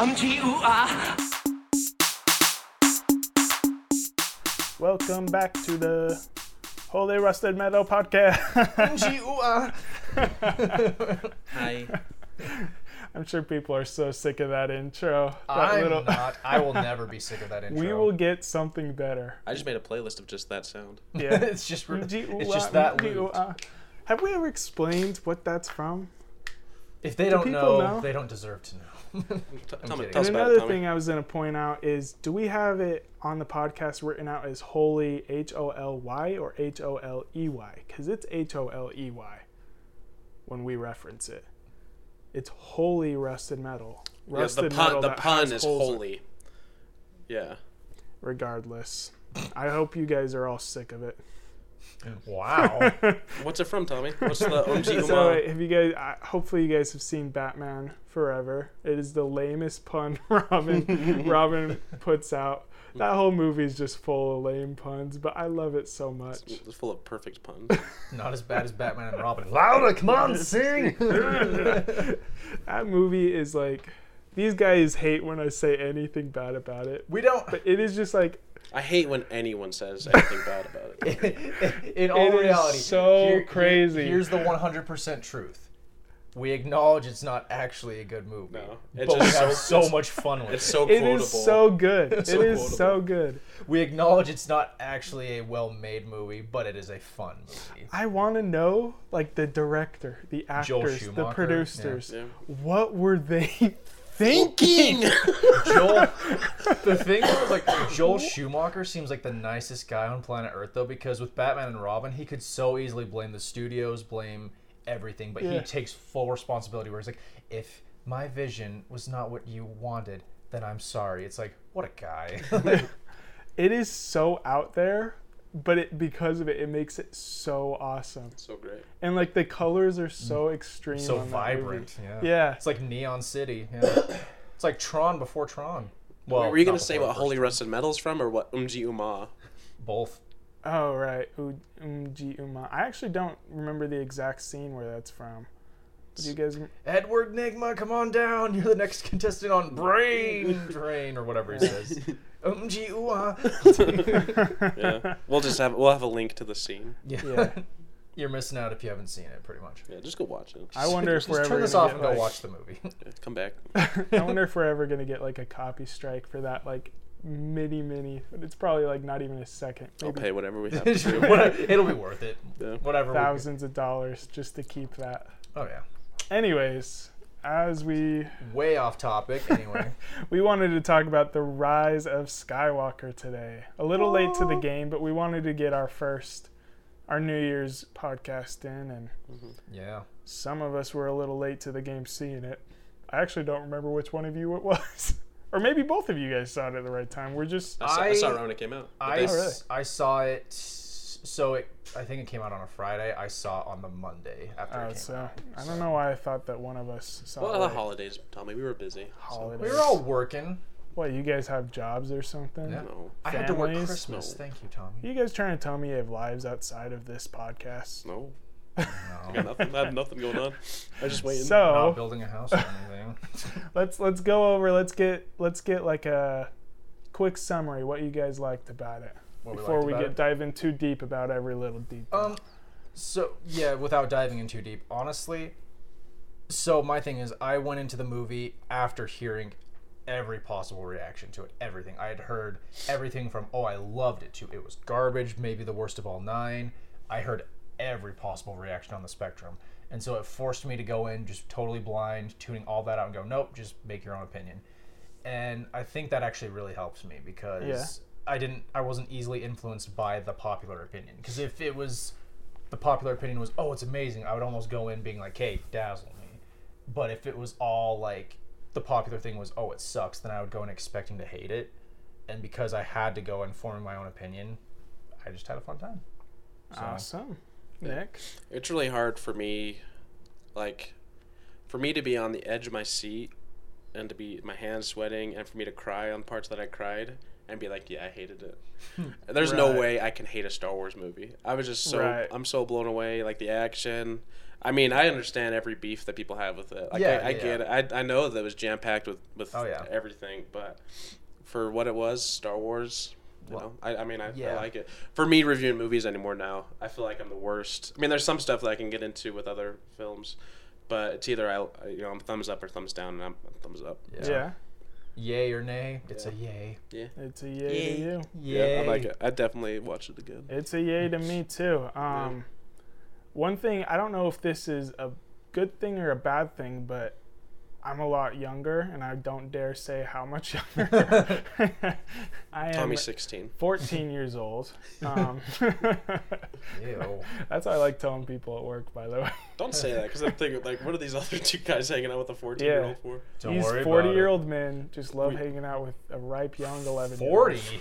Um gee ooh. Welcome back to the Holy Rusted Metal podcast. Gee. Hi. I'm sure people are so sick of that intro. That I'm little- not. I will never be sick of that intro. We will get something better. I just made a playlist of just that sound. Yeah. it's just. re- Gee, ooh, It's just that loop. Have we ever explained what that's from? If they don't people know, know? they don't deserve to know. T- tell me, kidding. tell us And another thing I was going to point out is do we have it on the podcast written out as Holy H O L Y or H O L E Y? Because it's H O L E Y when we reference it. It's Holy Rusted Metal. Yeah, the pun, metal the pun is holes in it. holy. Yeah. Regardless, I hope you guys are all sick of it. Wow. What's it from, Tommy? What's the OMG So, Uma? have you guys? I hopefully, you guys have seen Batman Forever. It is the lamest pun Robin Robin puts out. That whole movie is just full of lame puns, but I love it so much. It's full of perfect puns. not as bad as Batman and Robin. Louder, come on, sing. That movie is like these guys hate when I say anything bad about it, we don't. but it is just like I hate when anyone says anything bad about it. In It all is reality, so crazy. here's the 100% truth. We acknowledge it's not actually a good movie. No. It's but we just have so, so much fun with it's it. so quotable. is so good. It so is so good. We acknowledge it's not actually a well-made movie, but it is a fun movie. I want to know like the director, the actors, the Schumacher, producers. Yeah. What were they thinking? Joel, the thing was like Joel Schumacher seems like the nicest guy on planet Earth though, because with Batman and Robin, he could so easily blame the studios, blame everything, but Yeah. he takes full responsibility. Where he's like, if my vision was not what you wanted, then I'm sorry. It's like, what a guy. it is so out there, but it because of it, it makes it so awesome. so great. And like the colors are mm. so extreme, so vibrant. Yeah. Yeah, It's like Neon City. Yeah. it's like Tron before Tron. Well, Were you going to say what Holy first Rusted Metal's from or what Umji Uma? Both. Oh right, Umji Uma. I actually don't remember the exact scene where that's from. Do you guys? Edward Nygma, come on down. You're the next contestant on Brain Drain or whatever he says. Um, gee, ooh, ah. Yeah. we'll just have we'll have a link to the scene. yeah. Yeah. You're missing out if you haven't seen it, pretty much. Yeah, just go watch it. I wonder if Just we're ever turn this gonna off get, and go like- watch the movie. Yeah, come back. I wonder if we're ever gonna get like a copy strike for that like mini mini, but it's probably like not even a second, I'll pay whatever we have to do. It'll be worth it. Yeah. Whatever. thousands of dollars just to keep that. Oh yeah. Anyways, as we Way off topic. Anyway. we wanted to talk about the rise of Skywalker today. A little late to the game, but we wanted to get our first our New Year's podcast in and mm-hmm. yeah. some of us were a little late to the game seeing it. I actually don't remember which one of you it was. or maybe both of you guys saw it at the right time. We're just I saw, I, saw it when it came out. I, They- Oh, really? s- I saw it. So it. I think it came out on a Friday. I saw it on the Monday after Oh, it uh, came so out. I don't know why I thought that one of us saw well, it. the holidays, Tommy. We were busy. so- Holidays. We were all working. What, you guys have jobs or something? Yeah. No, I had to work Families? Christmas. No. Thank you, Tommy. You guys trying to tell me you have lives outside of this podcast? no. No. I got nothing. I have nothing going on. I just waiting. Not So building a house or anything. let's let's go over. Let's get let's get like a quick summary. What you guys liked about it What we before liked we about get it. dive in too deep about every little detail. Um, so yeah, without diving in too deep, honestly. So my thing is, I went into the movie after hearing every possible reaction to it, everything. I had heard everything from "Oh, I loved it" to "It was garbage," maybe the worst of all nine. I heard every possible reaction on the spectrum, and so it forced me to go in just totally blind, tuning all that out, and go, "Nope, just make your own opinion." And I think that actually really helps me because Yeah. I didn't, I wasn't easily influenced by the popular opinion. Because if it was the popular opinion was, "Oh, it's amazing," I would almost go in being like, "Hey, dazzle me." But if it was all like the popular thing was, "Oh, it sucks," then I would go in expecting to hate it. And because I had to go and form my own opinion, I just had a fun time. So, awesome, Nic. It's really hard for me, like, for me to be on the edge of my seat and to be my hands sweating and for me to cry on parts that I cried and be like, yeah, I hated it. Hmm. There's no way I can hate a Star Wars movie. I was just so Right. I'm so blown away, like the action. I mean, I understand every beef that people have with it. Like, Yeah, I, I yeah. get it. I, I know that it was jam packed with with Oh, yeah. everything, but for what it was, Star Wars. You Well, know, I, I mean, I, yeah. I like it. For me, reviewing movies anymore now, I feel like I'm the worst. I mean, there's some stuff that I can get into with other films, but it's either I, you know, I'm thumbs up or thumbs down, and I'm thumbs up. Yeah. Yay or nay? It's Yeah. a yay. Yeah, It's a yay, to you. yeah, I like it. I definitely watch it again. It's a yay to me too. Um, One thing I don't know if this is a good thing or a bad thing, but I'm a lot younger, and I don't dare say how much younger. I am Tommy's 16. 14 years old. Um, Ew. that's what I like telling people at work, by the way. Don't say that because I'm thinking like, what are these other two guys hanging out with a 14 year old for? Don't These worry 40 about year it. old men just love We- hanging out with a ripe young 11 year old. 40.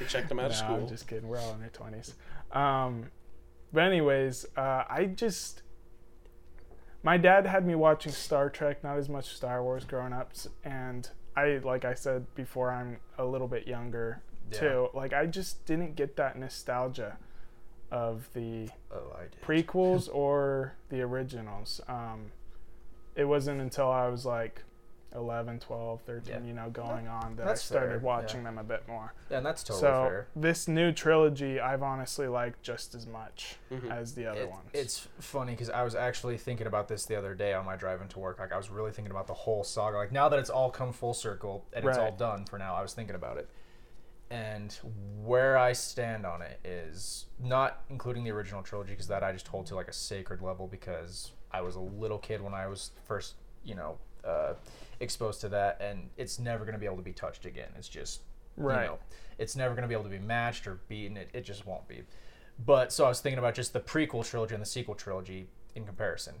We checked them out of no, school. I'm just kidding. We're all in our twenties. Um, but anyways, uh, I just my dad had me watching Star Trek, not as much Star Wars growing up, and I, like I said before, I'm a little bit younger Yeah. too. Like I just didn't get that nostalgia of the Oh, I did. prequels or the originals. Um, it wasn't until I was like 11, 12, 13, Yeah. you know, going on that I started fair, watching yeah. them a bit more Yeah, and that's totally so fair. this new trilogy I've honestly liked just as much Mhm. as the other It- ones. It's funny because I was actually thinking about this the other day on my drive into work. Like I was really thinking about the whole saga. Like now that it's all come full circle and it's all done for now, I was thinking about it. And where I stand on it is not including the original trilogy because that I just hold to like a sacred level because I was a little kid when I was first, you know, uh, exposed to that, and it's never going to be able to be touched again. It's just Right. You know, it's never going to be able to be matched or beaten. It, it just won't be. But so I was thinking about just the prequel trilogy and the sequel trilogy in comparison.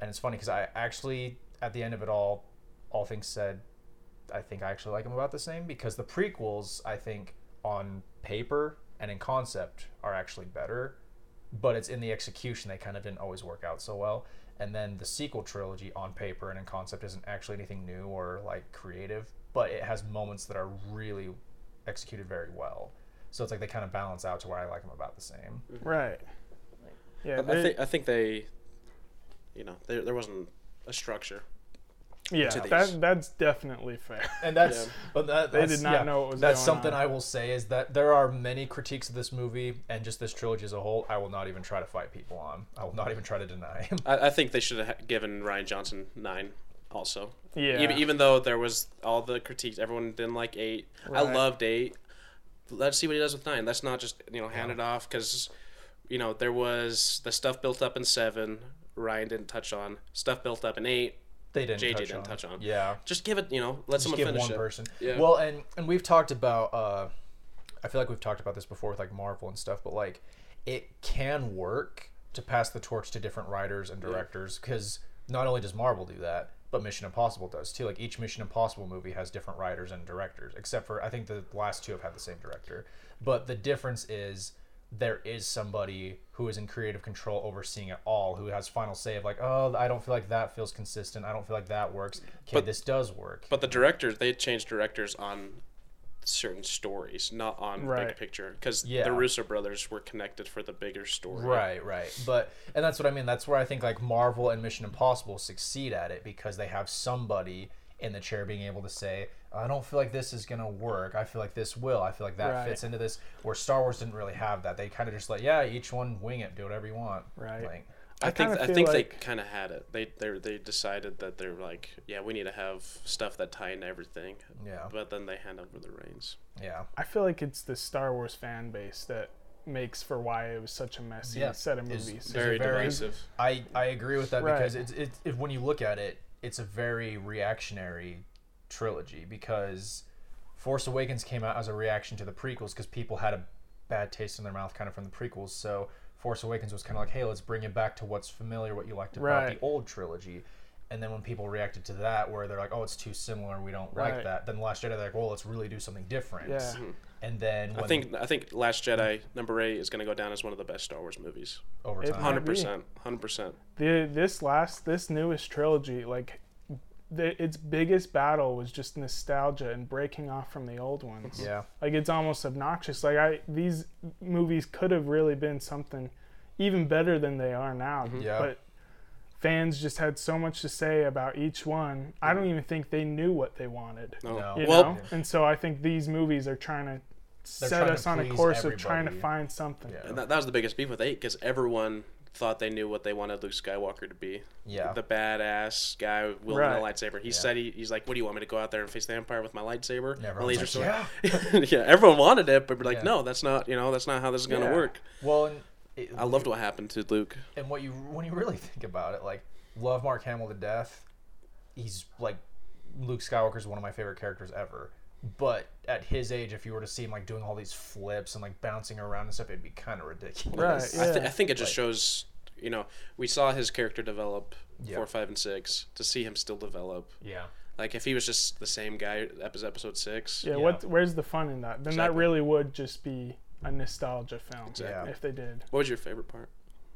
And it's funny because I actually, at the end of it all, all things said, I think I actually like them about the same because the prequels, I think, on paper and in concept are actually better, but it's in the execution they kind of didn't always work out so well. And then the sequel trilogy on paper and in concept isn't actually anything new or like creative, but it has moments that are really executed very well. So it's like they kind of balance out to where I like them about the same. Mm-hmm. right. Yeah, I, I think I think they, you know, there there wasn't a structure. Yeah, to these. that that's definitely fair. And that's Yeah. but that, They that's, did not yeah, know what was That's going something on. I will say is that there are many critiques of this movie and just this trilogy as a whole. I will not even try to fight people on. I will not even try to deny. I, I think they should have given Rian Johnson nine. Also, Yeah, even, even though there was all the critiques, everyone didn't like eight. I loved eight. Let's see what he does with nine. Let's not just you know hand it off because, you know, there was the stuff built up in seven. Ryan didn't touch on stuff built up in eight. They didn't. JJ touch didn't on. touch on. Yeah. Just give it, you know, let Just someone give finish one it. person. Yeah. Well, and and we've talked about. uh I feel like we've talked about this before with like Marvel and stuff, but like it can work to pass the torch to different writers and directors because not only does Marvel do that, but Mission Impossible does too. Like each Mission Impossible movie has different writers and directors, except for I think the last two have had the same director. But the difference is there is somebody who is in creative control overseeing it all, who has final say of like, oh, I don't feel like that feels consistent. I don't feel like that works. Okay, But- this does work. But the directors, they change directors on certain stories, not on Right. big picture, because Yeah. the Russo brothers were connected for the bigger story. Right, right. But and that's what I mean. That's where I think like Marvel and Mission Impossible succeed at it because they have somebody in the chair being able to say, I don't feel like this is gonna work. I feel like this will. I feel like that Right. fits into this. Where Star Wars didn't really have that. They kind of just like, yeah, each one wing it, do whatever you want. Right. Like, I, I think I feel think they kind of had it. They they they decided that they're like, yeah, we need to have stuff that tie into everything. yeah, But then they hand over the reins. yeah. I feel like it's the Star Wars fan base that makes for why it was such a messy Yeah, set of is- movies. is Very very- divisive. I, I agree with that Right. because it's it, it when you look at it, it's a very reactionary trilogy because Force Awakens came out as a reaction to the prequels because people had a bad taste in their mouth kind of from the prequels. So Force Awakens was kind of like, hey, let's bring it back to what's familiar, what you liked about Right. the old trilogy. And then when people reacted to that, where they're like, "Oh, it's too similar, we don't like that," then the Last Jedi, they're like, "Well, let's really do something different." Yeah. Mm-hmm. And then when I think I think Last Jedi number eight is going to go down as one of the best Star Wars movies. over time, Hundred percent, hundred percent. The this last this newest trilogy, like the, its biggest battle was just nostalgia and breaking off from the old ones. Yeah. Like it's almost obnoxious. Like I these movies could have really been something even better than they are now. Mm-hmm. Yeah. But fans just had so much to say about each one. I don't even think they knew what they wanted. No. No. You Well, know? And so I think these movies are trying to set trying to us on a please course of trying to find something. Yeah. And that, that was the biggest beef with eight because everyone thought they knew what they wanted Luke Skywalker to be. Yeah. The badass guy wielding Right. a lightsaber. He Yeah. said he, he's like, "What do you want me to go out there and face the Empire with my lightsaber, And my laser like, sword?" Yeah. everyone wanted it, but we're like, Yeah. "No, that's not. You know, that's not how this is gonna Yeah. work." Well, and it, I loved what happened to Luke. and what you when you really think about it, like love Mark Hamill to death. He's like Luke Skywalker's one of my favorite characters ever. But at his age, if you were to see him like doing all these flips and like bouncing around and stuff, it'd be kind of ridiculous. Right, I, th- I think it just Like- shows. You know, we saw his character develop Yeah. four, five, and six. To see him still develop, Yeah. like if he was just the same guy as episode six, Yeah, Yeah. what where's the fun in that? Then that really would just be a nostalgia film Exactly. if they did. What was your favorite part?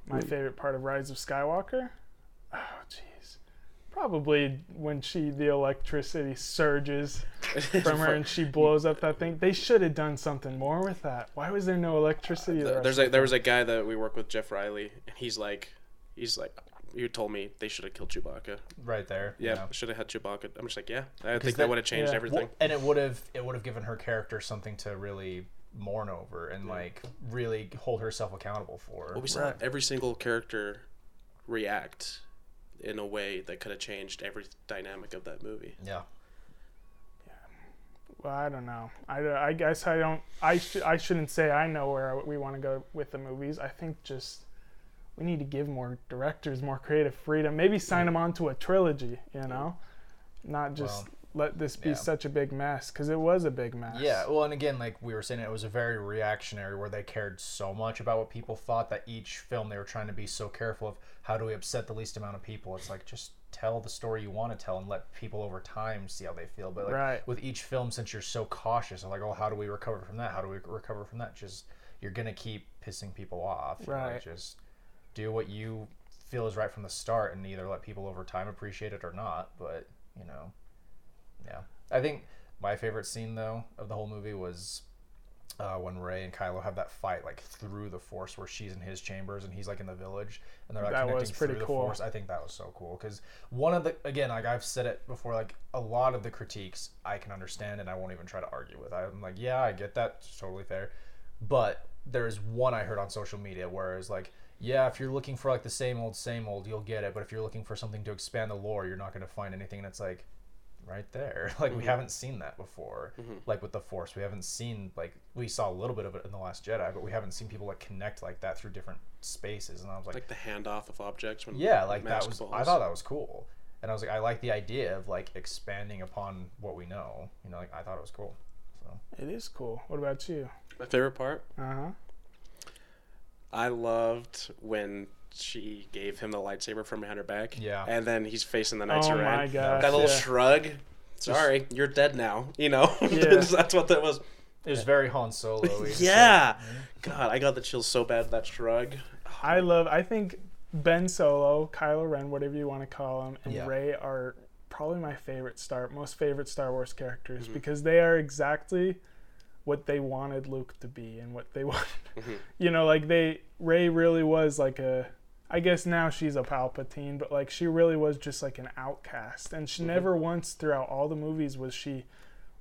My favorite part of Rise of Skywalker? Oh jeez. Probably when she the electricity surges from her and she blows up that thing. They should have done something more with that. Why was there no electricity? Uh, the There's a there was a guy that we work with, Jeff Riley, and he's like, he's like, you told me they should have killed Chewbacca. Right there. Yeah, Yeah. should have had Chewbacca. I'm just like, yeah, I think that- that would have changed yeah. everything. Well, and it would have it would have given her character something to really mourn over and like really hold herself accountable for. Well, we saw Right. every single character react in a way that could have changed every dynamic of that movie. yeah. Well, I don't know. I, I guess I don't. I sh- I shouldn't say I know where we want to go with the movies. I think just we need to give more directors more creative freedom. Maybe sign them on to a trilogy. You know, not just Well, let this be yeah. such a big mess because it was a big mess. Yeah, well, and again, like we were saying, it was a very reactionary where they cared so much about what people thought that each film they were trying to be so careful of how do we upset the least amount of people. It's like just tell the story you want to tell and let people over time see how they feel. But like Right. with each film, since you're so cautious, like oh, how do we recover from that? How do we recover from that? Just you're gonna keep pissing people off. you know, like, Right. just do what you feel is right from the start, and either let people over time appreciate it or not. But you know, yeah. I think my favorite scene though of the whole movie was uh, when Rey and Kylo have that fight like through the Force, where she's in his chambers and he's like in the village, and they're like That connecting through cool. the Force. I think that was so cool because one of the again, like I've said it before, like a lot of the critiques I can understand and I won't even try to argue with. I'm like, yeah, I get that, it's totally fair, but there's one I heard on social media where it's like. Yeah, if you're looking for like the same old, same old, you'll get it. But if you're looking for something to expand the lore, you're not going to find anything. And it's like, right there. Like we haven't seen that before. Like with the Force, we haven't seen like we saw a little bit of it in the Last Jedi, but we haven't seen people like connect like that through different spaces. And I was like, Like the handoff of objects when yeah, like that was. falls. I thought that was cool, and I was like, I like the idea of like expanding upon what we know. You know, like I thought it was cool. So it is cool. What about you? my favorite part. Uh huh. I loved when she gave him the lightsaber from behind her back. Yeah. and then he's facing the Knights Oh of Ren. my gosh. that little yeah. shrug. Sorry, you're dead now. You know, Yeah. that's what that was. it was very Han Solo. Yeah. God, I got the chills so bad that shrug. I love. I think Ben Solo, Kylo Ren, whatever you want to call him, and Yeah. Rey are probably my favorite Star, most favorite Star Wars characters Mm-hmm. because they are exactly what they wanted Luke to be and what they wanted. Mm-hmm. You know, like they Rey really was like a. I guess now she's a Palpatine, but like she really was just like an outcast, and she Mm-hmm. never once throughout all the movies was she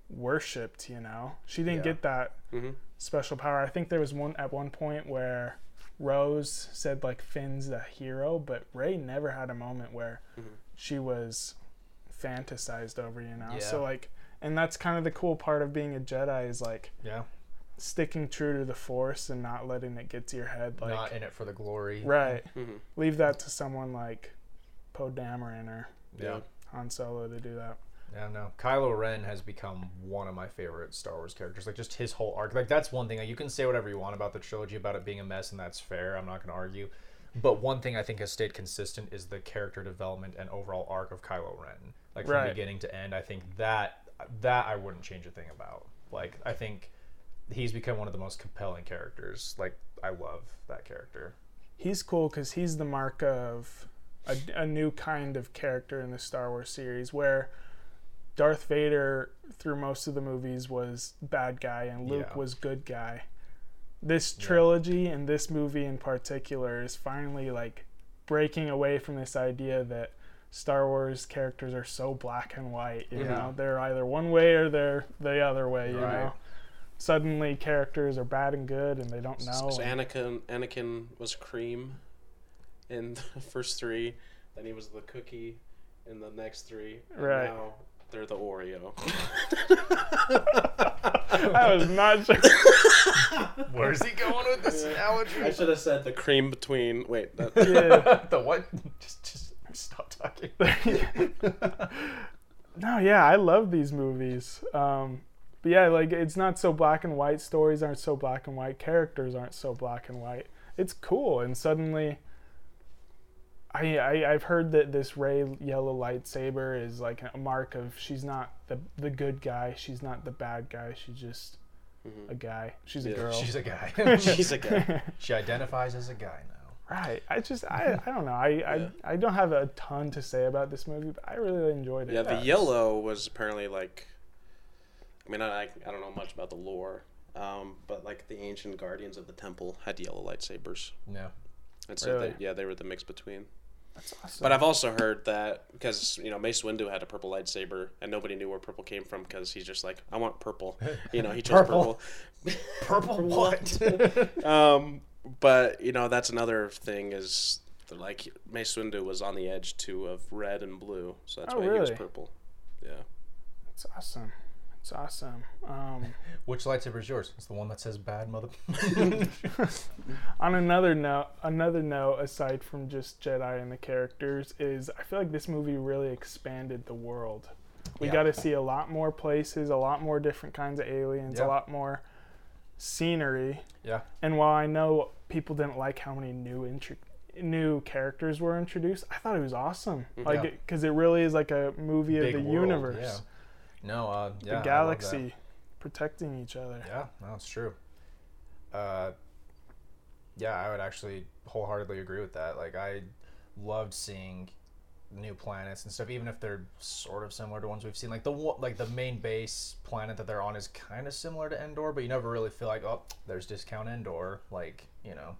worshipped. You know, she didn't Yeah. get that Mhm. special power. I think there was one at one point where Rose said like Finn's the hero, but Rey never had a moment where Mhm. she was fantasized over, you know. Yeah. So like and that's kind of the cool part of being a Jedi is like Yeah, sticking true to the force and not letting it get to your head like not in it for the glory. right. Mhm. Leave that to someone like Poe Dameron or Yeah. Han Solo to do that. Yeah, no. Kylo Ren has become one of my favorite Star Wars characters. Like just his whole arc. Like that's one thing. Like, you can say whatever you want about the trilogy, about it being a mess, and that's fair. I'm not going to argue. But one thing I think has stayed consistent is the character development and overall arc of Kylo Ren. Like from Right. beginning to end, I think that that I wouldn't change a thing about. Like I think he's become one of the most compelling characters. Like I love that character. He's cool cuz he's the mark of a, a new kind of character in the Star Wars series where Darth Vader through most of the movies was bad guy and Luke Yeah. was good guy. This Yeah. trilogy and this movie in particular is finally like breaking away from this idea that Star Wars characters are so black and white, you Yeah. know. They're either one way or they're the other way, you Right. know. Suddenly characters are bad and good and they don't know. So Anakin, Anakin was cream in the first three. Then he was the cookie in the next three. And Right. Now they're the Oreo. I was not sure. Where's he going with this analogy? I should have said the cream between. Wait, that, Yeah. the what? Just, just stop talking. no, yeah, I love these movies. Um, but yeah, like it's not so black and white. Stories aren't so black and white. Characters aren't so black and white. It's cool, and suddenly, I, I I've heard that this Rey yellow lightsaber is like a mark of she's not the the good guy. She's not the bad guy. She's just mm-hmm. a guy. She's a girl. She's a guy. she's a guy. she identifies as a guy now. Right. I just I, I don't know. I, I Yeah. I don't have a ton to say about this movie, but I really enjoyed it. Yeah, the yellow was apparently like. I mean, I, I don't know much about the lore, um, but like the ancient guardians of the temple had yellow lightsabers. No. And so, Really? they, yeah, they were the mix between. That's awesome. But I've also heard that because you know Mace Windu had a purple lightsaber and nobody knew where purple came from because he's just like I want purple, you know he chose Purple. purple. Purple what? Um, but you know that's another thing is like Mace Windu was on the edge too of red and blue, so that's Oh, why he was purple. Yeah. that's awesome. It's awesome. Um, Which lightsaber is yours? It's the one that says bad mother. on another note, another note aside from just Jedi and the characters is I feel like this movie really expanded the world. We Yeah. got to see a lot more places, a lot more different kinds of aliens, Yeah. a lot more scenery. yeah. And while I know people didn't like how many new intro- new characters were introduced, I thought it was awesome. Like, Yeah. because it, really is like a movie of the world, universe, Yeah. No. Uh, yeah. The galaxy, protecting each other. Yeah, no, it's true. Uh, yeah, I would actually wholeheartedly agree with that. Like, I loved seeing new planets and stuff, even if they're sort of similar to ones we've seen. Like the like the main base planet that they're on is kind of similar to Endor, but you never really feel like, oh, there's discount Endor. Like, you know.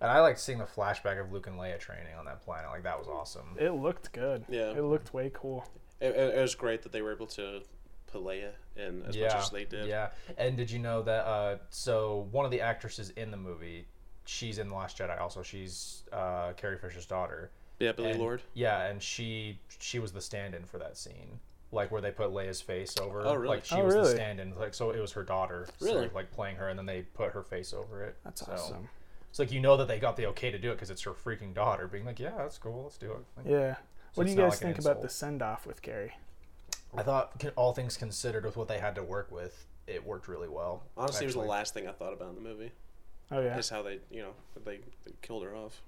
And I liked seeing the flashback of Luke and Leia training on that planet. Like, that was awesome. It looked good. Yeah. It looked way cool. It, it, it was great that they were able to put Leia in as much as they did. Yeah. And did you know that? Uh, so one of the actresses in the movie, she's in the Last Jedi. Also, she's uh, Carrie Fisher's daughter. Yeah, Billie And- Lourd. Yeah, and she she was the stand-in for that scene. Like where they put Leia's face over. Oh, really? Like she Oh, was the stand-in. Like so, it was her daughter. sort Really? of, like playing her, and then they put her face over it. That's So- awesome. It's like you know that they got the okay to do it because it's her freaking daughter. Being like, yeah, that's cool. Let's do it. Like, Yeah. So what do you guys like think about the send off with Carrie? I thought, all things considered, with what they had to work with, it worked really well. Honestly, it was the last thing I thought about in the movie. Oh yeah. Is how they, you know, they, they killed her off.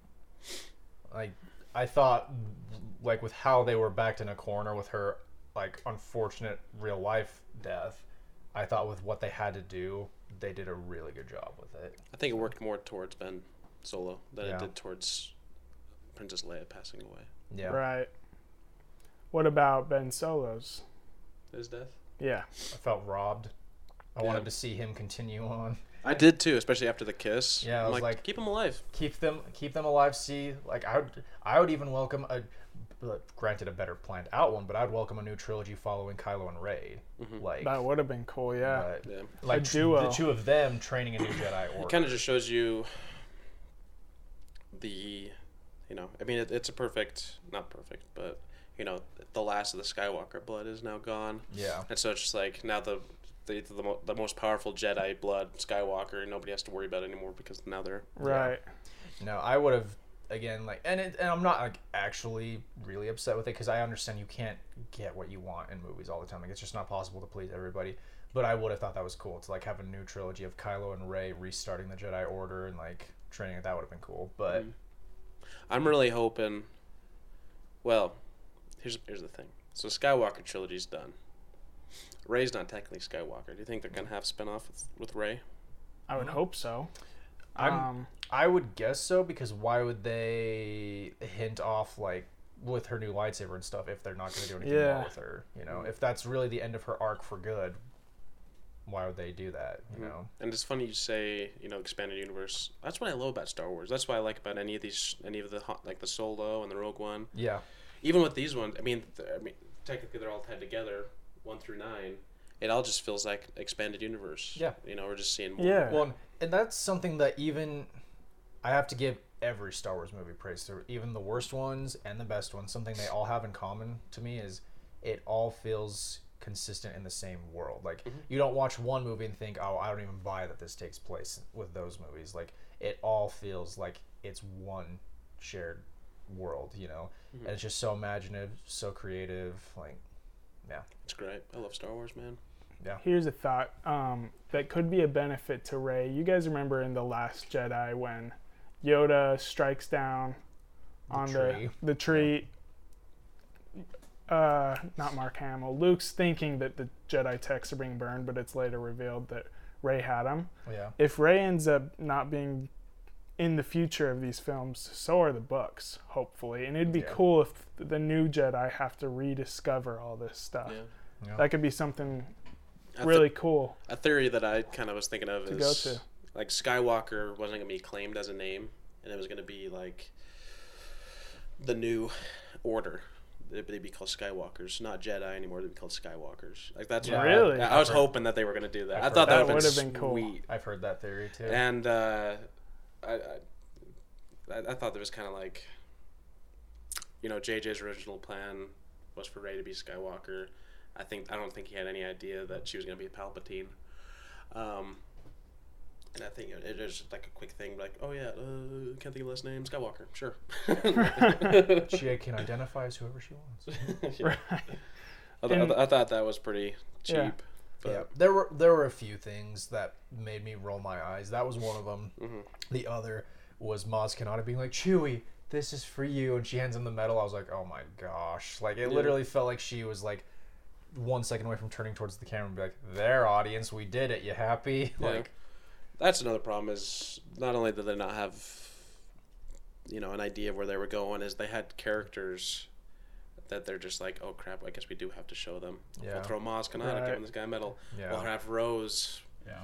like I thought like with how they were backed in a corner with her like unfortunate real life death, I thought with what they had to do, they did a really good job with it. I think it worked more towards Ben Solo than Yeah. it did towards Princess Leia passing away. Yeah. Right. What about Ben Solos? His death. Yeah. I felt robbed. I Yeah. wanted to see him continue on. I did too, especially after the kiss. Yeah, I I'm was like, like- keep him alive. Keep them keep them alive, see like I would I would even welcome a granted a better planned out one, but I'd welcome a new trilogy following Kylo and Rey. Mm-hmm. Like That would have been cool, yeah. but, Yeah. like A tr- duo. the two of them training a new Jedi order. It kind of just shows you the, you know, I mean, it, it's a perfect, not perfect, but you know, the last of the Skywalker blood is now gone, yeah. and so it's just like now the. The, the, mo- the most powerful Jedi blood Skywalker nobody has to worry about anymore because now they're Right. No, I would have again like, and it, and I'm not like actually really upset with it because I understand you can't get what you want in movies all the time. Like it's just not possible to please everybody. But I would have thought that was cool to like have a new trilogy of Kylo and Rey restarting the Jedi Order and like training. That would have been cool. But mm. I'm really hoping. Well, here's here's the thing. So Skywalker trilogy's done. Rey's not technically Skywalker. Do you think they're gonna have spin-off with, with Rey? I would hope so. I'm um, I would guess so because why would they hint off like with her new lightsaber and stuff if they're not going to do anything Yeah. more with her? You know, if that's really the end of her arc for good, why would they do that? You mm-hmm. know, And it's funny you say, you know, expanded universe. That's what I love about Star Wars. That's what I like about any of these, any of the ho- like the Solo and the Rogue One. yeah, Even with these ones, I mean, I mean, technically they're all tied together, one through nine. It all just feels like expanded universe. Yeah. You know, we're just seeing more. Yeah. Well, and that's something that even I have to give every Star Wars movie praise to, even the worst ones and the best ones. Something they all have in common to me is it all feels consistent in the same world. Like you don't watch one movie and think, "Oh, I don't even buy that this takes place with those movies." Like it all feels like it's one shared world, you know. And it's just so imaginative, so creative. Like, yeah, It's great. I love Star Wars, man. Yeah. Here's a thought um, that could be a benefit to Rey. You guys remember in the Last Jedi when Yoda strikes down on tree. the the tree. Uh, not Mark Hamill. Luke's thinking that the Jedi texts are being burned, but it's later revealed that Rey had them. yeah, If Rey ends up not being in the future of these films, so are the books, hopefully. And it'd be Yeah. cool if the new Jedi have to rediscover all this stuff. Yeah. yeah. That could be something th- really cool. a theory that I kind of was thinking of To is go to. like Skywalker wasn't gonna be claimed as a name, and it was gonna be like the new order. They'd they'd be called Skywalkers, not Jedi anymore. They'd be called Skywalkers. Like that's Yeah, what Really? I, I was heard- hoping that they were gonna do that. I've I thought that, that. would have That would've been cool. sweet. I've heard that theory too. And uh, I, I, I, I thought there was kind of like, you know, JJ's original plan was for Rey to be Skywalker. I think I don't think he had any idea that she was gonna be Palpatine. Um, and I think it, it is like a quick thing, like, oh yeah, uh, can't think of last name, Skywalker, sure. she can identify as whoever she wants. Right. I, th- I, And- th- I thought that was pretty cheap. Yeah. But, yeah, there were there were a few things that made me roll my eyes. That was one of them. Mhm. The other was Maz Kanata being like, "Chewie, this is for you," and she hands him the medal. I was like, "Oh my gosh!" Like it Yeah. literally felt like she was like one second away from turning towards the camera and be like, "There, audience, we did it. You happy?" Yeah. Like, That's another problem is not only did they not have you know an idea of where they were going is they had characters that they're just like oh crap I guess we do have to show them Yeah. we'll throw Maz Kanata Right. giving this guy a medal yeah, we'll have Rose yeah.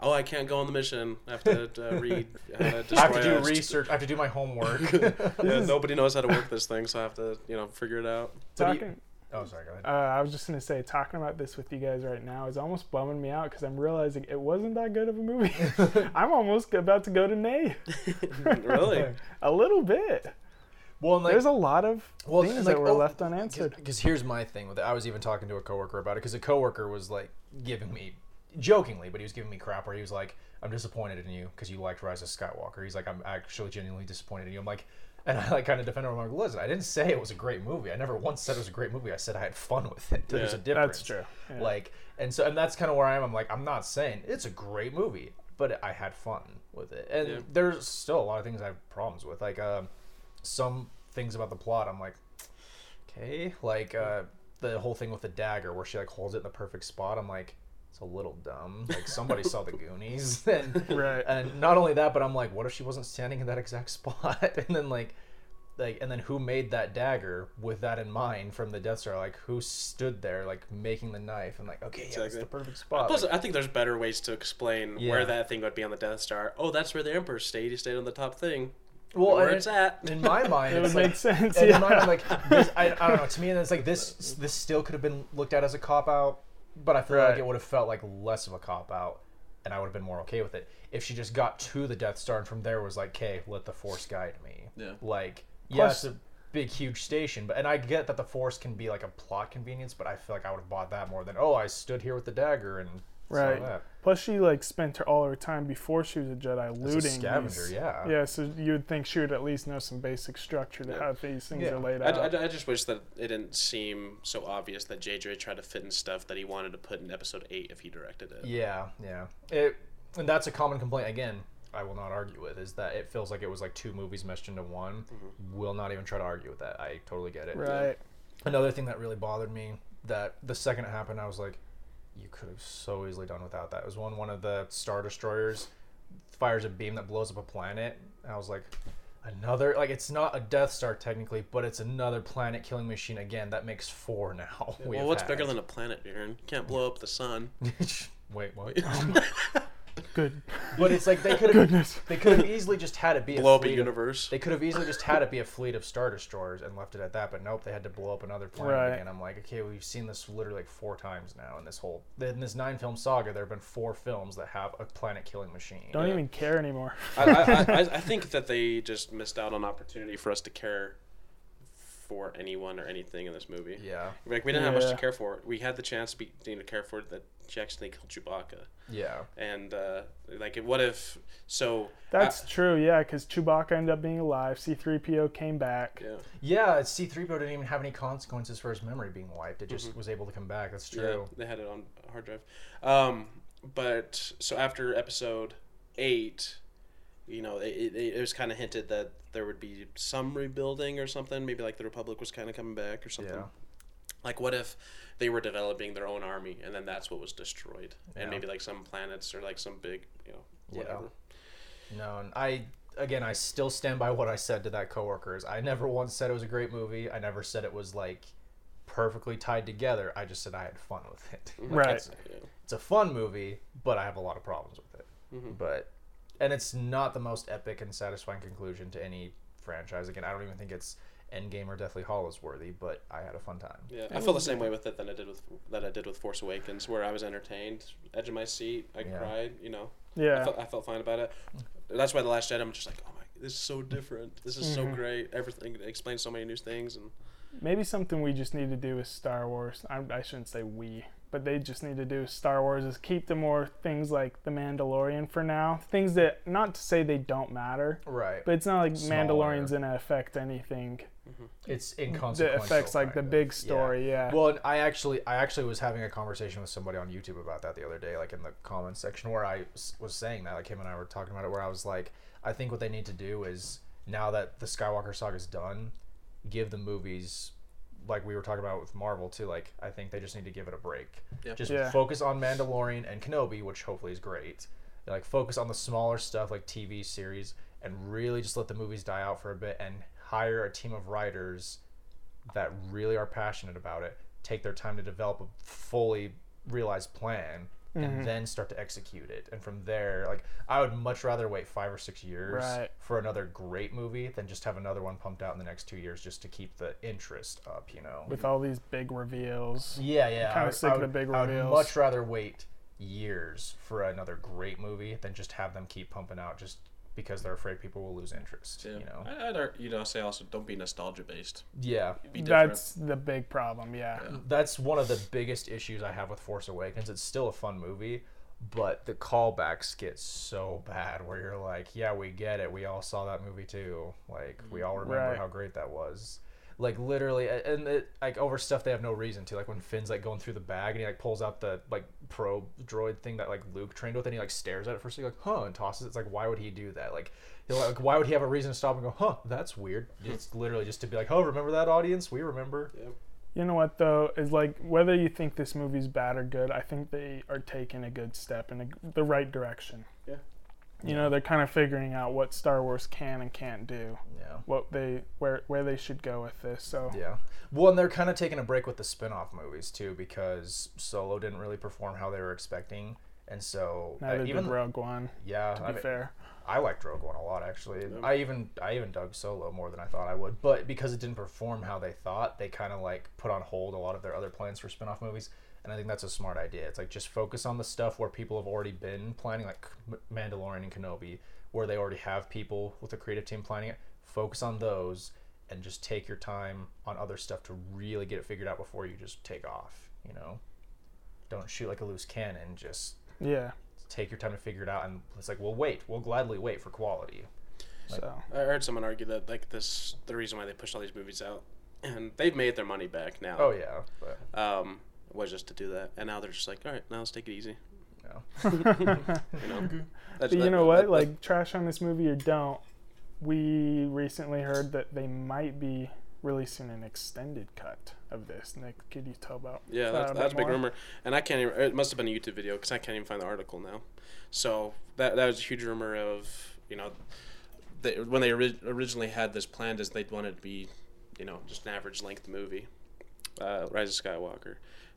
oh I can't go on the mission I have to uh, read how to I have to do a- research. I have to do my homework. yeah, nobody knows how to work this thing so I have to you know figure it out Talking, oh, sorry. Go ahead. uh, I was just gonna say, talking about this with you guys right now is almost bumming me out because I'm realizing it wasn't that good of a movie. I'm almost about to go to nay. really A little bit. Well, like, There's a lot of Well, things and, that were oh, left unanswered. Because here's my thing with it. I was even talking to a coworker about it because a coworker was like giving me, jokingly, but he was giving me crap where he was like, "I'm disappointed in you because you liked Rise of Skywalker." He's like, "I'm actually genuinely disappointed in you." I'm like, and I like kind of defended him. I'm like, "Listen, I didn't say it was a great movie. I never once said it was a great movie. I said I had fun with it. There's Yeah. a difference." That's true. Yeah. Like, and so, and that's kind of where I am. I'm like, I'm not saying it's a great movie, but I had fun with it. And Yeah. there's still a lot of things I have problems with. Like, um, some things about the plot, I'm like, okay, like uh, the whole thing with the dagger where she like holds it in the perfect spot. I'm like, it's a little dumb. Like somebody saw the Goonies, and Right. and not only that, but I'm like, what if she wasn't standing in that exact spot? And then like. Like and then who made that dagger with that in mind from the Death Star? Like who stood there like making the knife and like okay, yeah, that's Exactly. the perfect spot. Plus, Like, I think there's better ways to explain Yeah. where that thing would be on the Death Star. Oh, that's where the Emperor stayed. He stayed on the top thing. well, where it's at. in my mind, it would like, make sense. Yeah. in my mind, like this, I, I don't know. To me, it's like this. This still could have been looked at as a cop out, but I feel like it would have felt like less of a cop out, and I would have been more okay with it if she just got to the Death Star and from there was like, "Okay, let the Force guide me." Yeah. Like, Plus- yes, a big, huge station, but and I get that the Force can be like a plot convenience, but I feel like I would have bought that more than oh, I stood here with the dagger and Right. that. Plus, she like spent her, all her time before she was a Jedi As looting. a scavenger, these- yeah. Yeah, so you would think she would at least know some basic structure to Yeah. how these things Yeah. are laid out. I, I just wish that it didn't seem so obvious that JJ tried to fit in stuff that he wanted to put in episode 8 if he directed it. Yeah, yeah. It and that's a common complaint again. I will not argue with is that it feels like it was like two movies meshed into one. Mm-hmm. Will not even try to argue with that. I totally get it. right. Another thing that really bothered me that the second it happened, I was like, you could have so easily done without that. It was one one of the star destroyers fires a beam that blows up a planet. And I was like, another like it's not a Death Star technically, but it's another planet killing machine again. That makes four now. we well, what's had. bigger than a planet, Aaron? You can't blow up the sun. Wait, what? Good but it's like they could have they could have easily just had it be blow a up a fleet of, universe. They could have easily just had it be a fleet of star destroyers and left it at that, but nope, they had to blow up another planet Right. again. I'm like, okay, we've seen this literally like four times now in this whole in this nine film saga. There have been four films that have a planet killing machine. Don't Yeah. even care anymore. I, I, I, I think that they just missed out on opportunity for us to care for anyone or anything in this movie. Yeah, Like we didn't have much to care for. We had the chance to be to care for that she accidentally killed Chewbacca, yeah, and uh, like what if so? That's I- true, yeah, because Chewbacca ended up being alive. C3PO came back. yeah. yeah. C-3PO didn't even have any consequences for his memory being wiped. It just was able to come back. That's Yeah, true. they had it on hard drive. Um, but so after episode eight, you know, it, it, it was kind of hinted that there would be some rebuilding or something. Maybe like the Republic was kind of coming back or something. Yeah. Like, what if they were developing their own army and then that's what was destroyed? Yeah. And maybe like some planets or like some big, you know, Yeah. whatever. No, and I again, I still stand by what I said to that coworker. Is I never once said it was a great movie. I never said it was like perfectly tied together. I just said I had fun with it. Like, Right. It's, Yeah. it's a fun movie, but I have a lot of problems with it. Mhm. But and it's not the most epic and satisfying conclusion to any franchise. Again, I don't even think it's Endgame or Deathly Hallows worthy, but I had a fun time. Yeah, I feel the same way with it than I did with that I did with Force Awakens, where I was entertained, edge of my seat, I Yeah. cried, you know. I Yeah. felt, I felt fine about it. That's why the Last Jedi, I'm just like, oh my, this is so different. This is so Mhm. great. Everything it explains so many new things, and Maybe something we just need to do with Star Wars. I, I shouldn't say we, but they just need to do Star Wars is keep the more things like The Mandalorian for now. Things that, not to say they don't matter, Right. but it's not like Smaller. Mandalorian's going to affect anything mm-hmm. It's that inconsequential. affects like the of. big story. Yeah. Well, I actually, I actually was having a conversation with somebody on YouTube about that the other day, like in the comments section, where I was saying that, like him and I were talking about it, where I was like, I think what they need to do is now that the Skywalker saga is done, give the movies, like we were talking about with Marvel too. Like I think they just need to give it a break. Yeah. Just Yeah. focus on Mandalorian and Kenobi, which hopefully is great. Like focus on the smaller stuff like TV series, and really just let the movies die out for a bit, and hire a team of writers that really are passionate about it, take their time to develop a fully realized plan, Mhm. and then start to execute it. And from there, like I would much rather wait five or six years Right. for another great movie than just have another one pumped out in the next two years just to keep the interest up. You know. with all these big reveals. Yeah, yeah. kinda I would- of the big I would much rather wait years for another great movie than just have them keep pumping out just because they're afraid people will lose interest. yeah. You know. I, I'd ar- you know say also don't be nostalgia based. Yeah. Be. That's the big problem. Yeah. Yeah. That's one of the biggest issues I have with Force Awakens. It's still a fun movie, but the callbacks get so bad where you're like, yeah, we get it. We all saw that movie too. Like, we all remember Right. how great that was. Like literally, and it, like over stuff they have no reason to. Like when Finn's like going through the bag and he like pulls out the like probe droid thing that like Luke trained with, and he like stares at it for a second, like huh, and tosses. it. It's like why would he do that? Like, he'll, like why would he have a reason to stop and go, huh, that's weird. Hmm. It's literally just to be like, oh, remember that audience? We remember. Yeah. You know what though is like whether you think this movie's bad or good, I think they are taking a good step in a, the right direction. Yeah. You know, they're kind of figuring out what Star Wars can and can't do, Yeah. what they where where they should go with this. So Yeah. Well, and they're kind of taking a break with the spin-off movies too because Solo didn't really perform how they were expecting, and so uh, even did Rogue One. yeah, To I, be mean, fair, I liked Rogue One a lot actually. Yeah. I even I even dug Solo more than I thought I would, but because it didn't perform how they thought, they kind of like put on hold a lot of their other plans for spin-off movies. And I think that's a smart idea. It's like just focus on the stuff where people have already been planning, like Mandalorian and Kenobi, where they already have people with a creative team planning it. Focus on those, and just take your time on other stuff to really get it figured out before you just take off. You know, don't shoot like a loose cannon. Just yeah. take your time to figure it out. And it's like, we'll wait. We'll gladly wait for quality. Like- So I heard someone argue that like this the reason why they pushed all these movies out, and they've made their money back now. Oh yeah, but Um, was just to do that, and now they're just like, all right, now let's take it easy. no. You know. But you that- know what? that- Like trash on this movie or don't. We recently heard that they might be releasing an extended cut of this. Nic, could you tell about? Yeah, that that's, that's a big rumor, and I can't. Even, it must have been a YouTube video because I can't even find the article now. So that that was a huge rumor of you know, they, when they ori- originally had this planned, is they wanted to be, you know, just an average length movie, uh, Rise of Skywalker.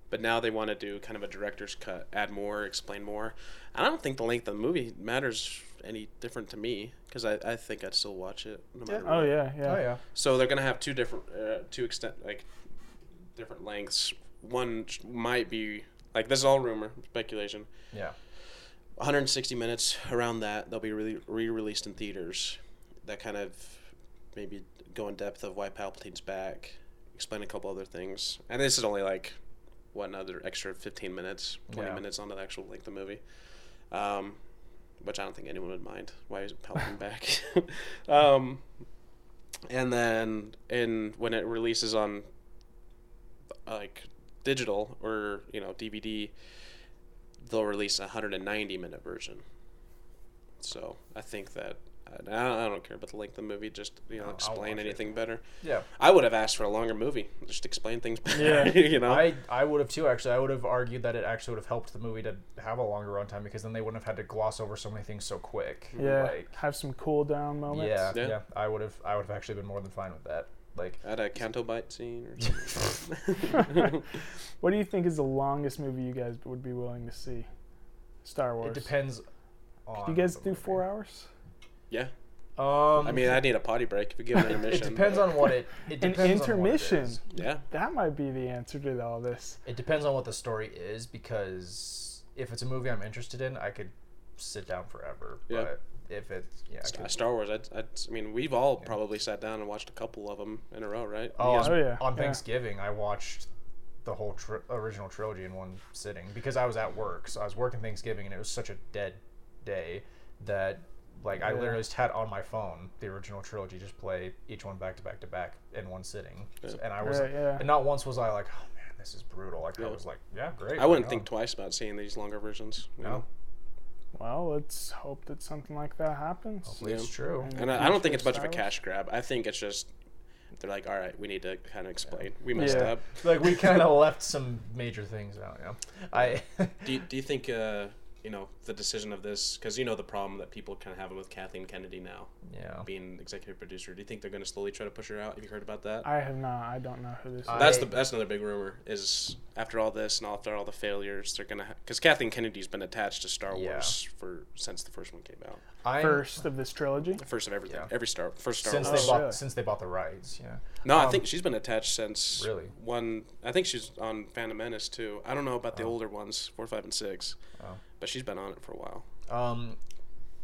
But now they want to do kind of a director's cut, add more, explain more. I don't think the length of the movie matters any different to me because I, I think I'd still watch it no matter Oh what. yeah, yeah. Oh yeah. So they're gonna have two different, uh, two extent like different lengths. One might be like this is all rumor, speculation. Yeah. 160 minutes around that they'll be re- re-released in theaters. That kind of maybe go in depth of why Palpatine's back, explain a couple other things, and this is only like what another extra 15 minutes, 20 Yeah. minutes on the actual length of the movie. Um, which I don't think anyone would mind. Why is Palpatine back? um, and then in when it releases on like digital or you know DVD, they'll release a 190 minute version. So I think that I don't, I don't care about the length of the movie. Just you know, explain watch it. anything better. Yeah. I would have asked for a longer movie. Just explain things better. Yeah. you know. I, I would have too actually. I would have argued that it actually would have helped the movie to have a longer runtime because then they wouldn't have had to gloss over so many things so quick. Yeah, Like, have some cool down moments. yeah, Yeah. yeah, I would have I would have actually been more than fine with that. Like At a Canto Bight scene or something. What do you think is the longest movie you guys would be willing to see? Star Wars. it depends on Do you guys the do movie. four hours? Yeah. Um I mean, I need a potty break if you give an intermission. it depends on what it it An depends on what it intermission. Yeah. That might be the answer to all this. It depends on what the story is because if it's a movie I'm interested in, I could sit down forever. Yeah. But if it's yeah, Star, could- Star Wars. I'd, I'd, I mean, we've all probably sat down and watched a couple of them in a row, right? Oh, guys- on, Oh, yeah, on yeah. Thanksgiving, I watched the whole tri- original trilogy in one sitting because I was at work. So I was working Thanksgiving, and it was such a dead day that like I Yeah. literally just had on my phone the original trilogy, just play each one back to back to back in one sitting. Yeah. And I was, Right, yeah. and not once was I like, oh man, this is brutal. Like I Yeah. was like, yeah, great. I wouldn't think on." twice about seeing these longer versions. you No. know? Well, let's hope that something like that happens. Hopefully Yeah. it's true. And- And I, I don't think it's much of a cash grab. I think it's just they're like, all right, we need to kind of explain. We messed Yeah. up. like we kind of left some major things out. Yeah, I. Do you, do you think uh, you know the decision of this? Because you know the problem that people kind of have with Kathleen Kennedy now yeah. being executive producer. Do you think they're going to slowly try to push her out? Have you heard about that? I have not. I don't know who this is. That's the that's another big rumor. Is after all this and after all the failures, they're gonna because Kathleen Kennedy's been attached to Star Yeah. Wars for since the first one came out. I First of this trilogy. The first of everything, Yeah. every Star first Star since Wars. they Oh, bought really? since they bought the rights. Yeah. No, I Um, think she's been attached since Really? one. I think she's on Phantom Menace too. I don't know about the Oh. older ones, four, five, and six, Oh. but she's been on it for a while. Um,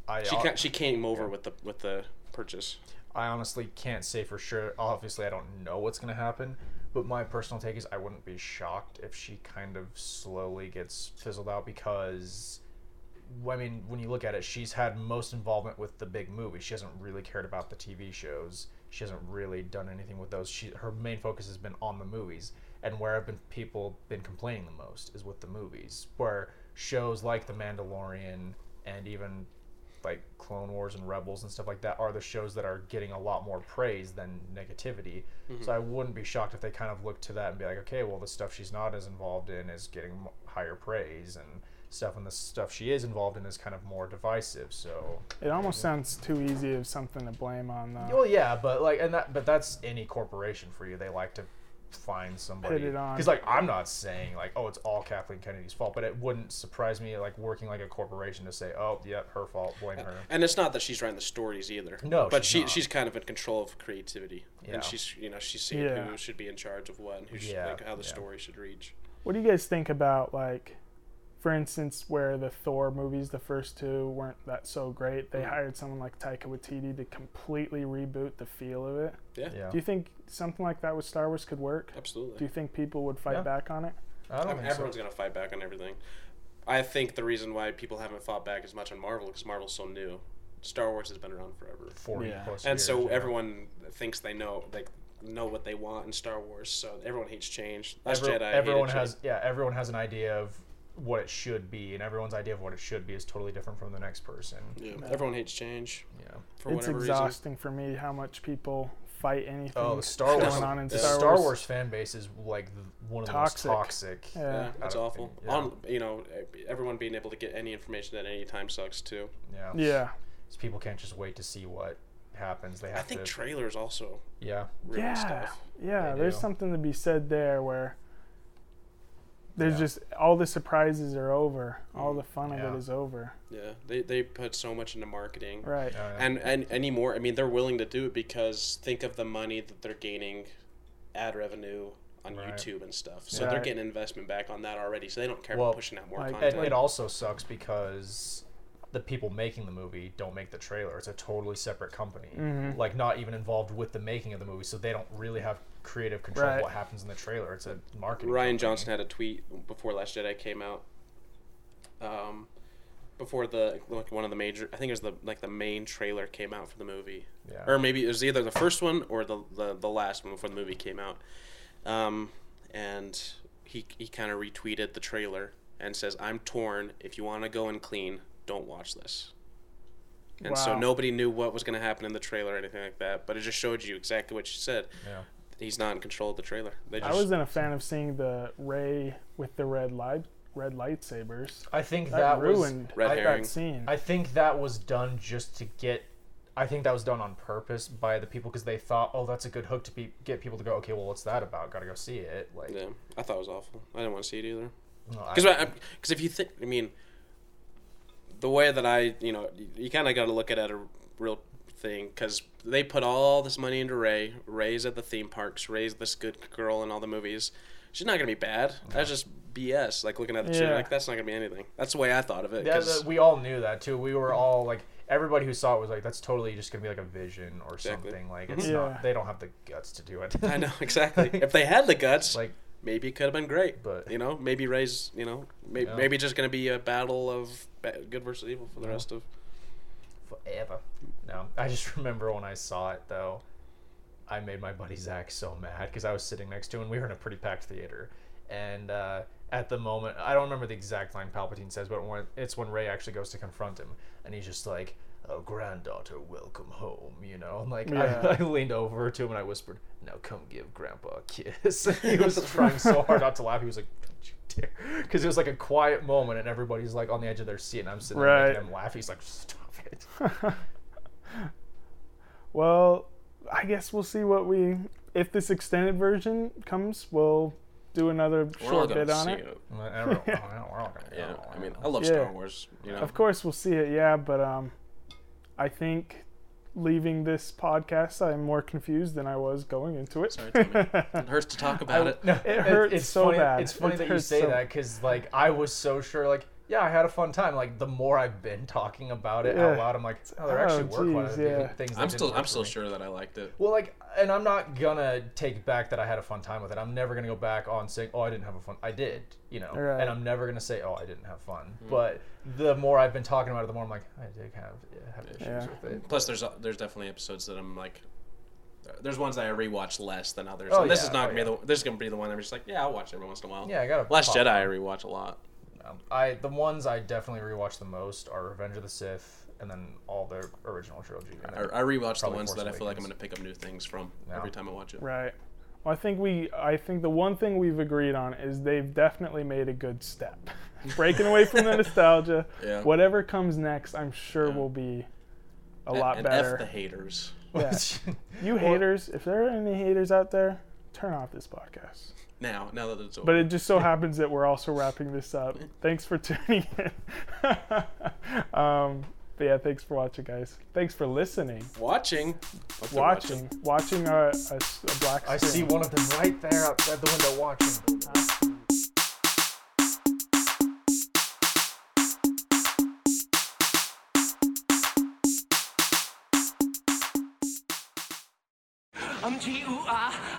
I She ca- she came over yeah. with the with the purchase. I honestly can't say for sure. Obviously, I don't know what's gonna happen, but my personal take is I wouldn't be shocked if she kind of slowly gets fizzled out because. I mean, when you look at it, she's had most involvement with the big movies. She hasn't really cared about the TV shows. She hasn't really done anything with those. She her main focus has been on the movies, and where have been people been complaining the most is with the movies. Where shows like The Mandalorian and even like Clone Wars and Rebels and stuff like that are the shows that are getting a lot more praise than negativity. Mm-hmm. So I wouldn't be shocked if they kind of look to that and be like, okay, well, the stuff she's not as involved in is getting higher praise, and stuff, and the stuff she is involved in is kind of more divisive. So, It almost sounds too easy of something to blame on. Though. well, yeah, but like, and that, but that's any corporation for you. They like to find somebody Put it on. because, like, I'm not saying like, oh, it's all Kathleen Kennedy's fault, but it wouldn't surprise me, like, working like a corporation to say, oh, yeah, her fault, blame her. And it's not that she's writing the stories either. No, but she's she she's kind of in control of creativity, Yeah. and she's you know she's seeing Yeah. who should be in charge of what, and who should, Yeah, like, how the yeah. story should reach. What do you guys think about like, for instance, where the Thor movies, the first two, weren't that so great? They Mhm. hired someone like Taika Waititi to completely reboot the feel of it. Yeah, Yeah, Do you think something like that with Star Wars could work? absolutely. Do you think people would fight Yeah. back on it? I don't I mean, think so. everyone's gonna fight back on everything. I think the reason why people haven't fought back as much on Marvel because Marvel's so new. Star Wars has been around forever, forty Yeah. plus and years, so yeah. everyone thinks they know like know what they want in Star Wars. So everyone hates change. Last Every- Jedi. hated everyone change. has yeah everyone has an idea of what it should be and everyone's idea of what it should be is totally different from the next person Yeah, Yeah. everyone hates change yeah for it's whatever reason. exhausting for me how much people fight anything Oh, the Star going Wars, on in the Star, Star Wars. Wars fan base is like the, one of the Toxic. most toxic. Yeah. Yeah, that's awful. yeah. On you know, everyone being able to get any information at any time sucks too. Yeah. Yeah. 'Cause people can't just wait to see what happens. They have I think to. trailers also yeah. yeah. stuff. Yeah. They There's do. something to be said there where there's Yeah. just all the surprises are over. All Mm. the fun of it is over. Yeah, they they put so much into marketing. Right. Yeah, yeah. And and anymore, I mean, they're willing to do it because think of the money that they're gaining, ad revenue on Right. YouTube and stuff. So they're getting investment back on that already. So they don't care Well, about pushing out more like- And content. it also sucks because the people making the movie don't make the trailer. It's a totally separate company, Mhm. like not even involved with the making of the movie, so they don't really have creative control Right. of what happens in the trailer. It's a marketing. Rian company. Johnson had a tweet before Last Jedi came out. Um, before the like one of the major, I think it was the like the main trailer came out for the movie, Yeah. or maybe it was either the first one or the the, the last one before the movie came out. Um, and he he kind of retweeted the trailer and says, "I'm torn. If you want to go and clean, don't watch this." And so nobody knew what was going to happen in the trailer or anything like that, but it just showed you exactly what you said. yeah. He's not in control of the trailer. They just I wasn't a fan of seeing the Rey with the red light red lightsabers. I think That, that, was. ruined Red I, herring. that scene. I think that was done just to get. I think that was done on purpose by the people because they thought, oh, that's a good hook to be, get people to go, okay, well, what's that about? Got to go see it. Like, Yeah, I thought it was awful. I didn't want to see it either. no, Because because if you think, I mean, the way that I, you know, you, you kind of got to look at it at a real thing because they put all this money into Rey. Rey's at the theme parks. Rey's this good girl in all the movies. She's not gonna be bad. That's just BS. Like looking at the Yeah. trailer, like that's not gonna be anything. That's the way I thought of it. Yeah, 'cause- the, we all knew that too. We were all like, everybody who saw it was like, that's totally just gonna be like a vision or Exactly. something. Like, mm-hmm. it's Yeah. not. They don't have the guts to do it. I know exactly. if they had the guts, like, maybe it could have been great. But- you know, maybe Rey's, you know, may, Yeah. maybe just gonna be a battle of good versus evil for the Yeah. rest of. forever. No, I just remember when I saw it though, I made my buddy Zach so mad because I was sitting next to him. And we were in a pretty packed theater, and uh, at the moment, I don't remember the exact line Palpatine says, but when it's when Rey actually goes to confront him, and he's just like. Oh, granddaughter, welcome home. You know, and like Yeah. I, I leaned over to him and I whispered, "Now come give Grandpa a kiss." he was trying so hard not to laugh. He was like, "Don't you dare!" Because it was like a quiet moment, and everybody's like on the edge of their seat, and I'm sitting there making him laugh. He's like, "Stop it." Well, I guess we'll see what we if this extended version comes, we'll do another We're short bit on see it. it. Well, I don't know. I don't know. We're all gonna- Yeah, I mean. I love Yeah. Star Wars. You know, Of course, we'll see it. Yeah, but um, I think leaving this podcast, I'm more confused than I was going into it. Sorry, Tommy. it hurts to talk about it. No, It hurts it's so funny, bad. It's funny It that you say so- that because like I was so sure. Like, yeah, I had a fun time. Like the more I've been talking about it out Yeah. loud, I'm like, oh, there Oh, actually were quite a yeah. things. That I'm still, I'm still sure that I liked it. Well, like, and I'm not gonna take back that I had a fun time with it. I'm never gonna go back on saying, "Oh, I didn't have a fun." I did, you know. Right. And I'm never gonna say, "Oh, I didn't have fun." Mm. But the more I've been talking about it, the more I'm like, I did have yeah, have issues Yeah. with it. Plus, there's there's definitely episodes that I'm like, there's ones that I rewatch less than others. Oh, and this yeah, is not oh, gonna be the this is gonna be the one I'm just like, yeah, I'll watch every once in a while. Yeah, I got a Last Jedi I rewatch a lot. I the ones I definitely rewatch the most are Revenge of the Sith, and then all the original trilogy. and I, I rewatch the ones Force that I feel like I'm gonna pick up new things from Yeah. every time I watch it. Right. Well, I think we. I think the one thing we've agreed on is they've definitely made a good step, breaking away from the nostalgia. Yeah. Whatever comes next, I'm sure Yeah. will be a And- lot and better. F the haters. Yeah. You haters, if there are any haters out there, turn off this podcast. Now, now that it's over. But it just so happens that we're also wrapping this up. Thanks for tuning in. um, but yeah, thanks for watching, guys. Thanks for listening, watching. Hope they're watching, watching a, a s- a black. I screen. see one of them right there outside the window watching. Um, G-U-ah.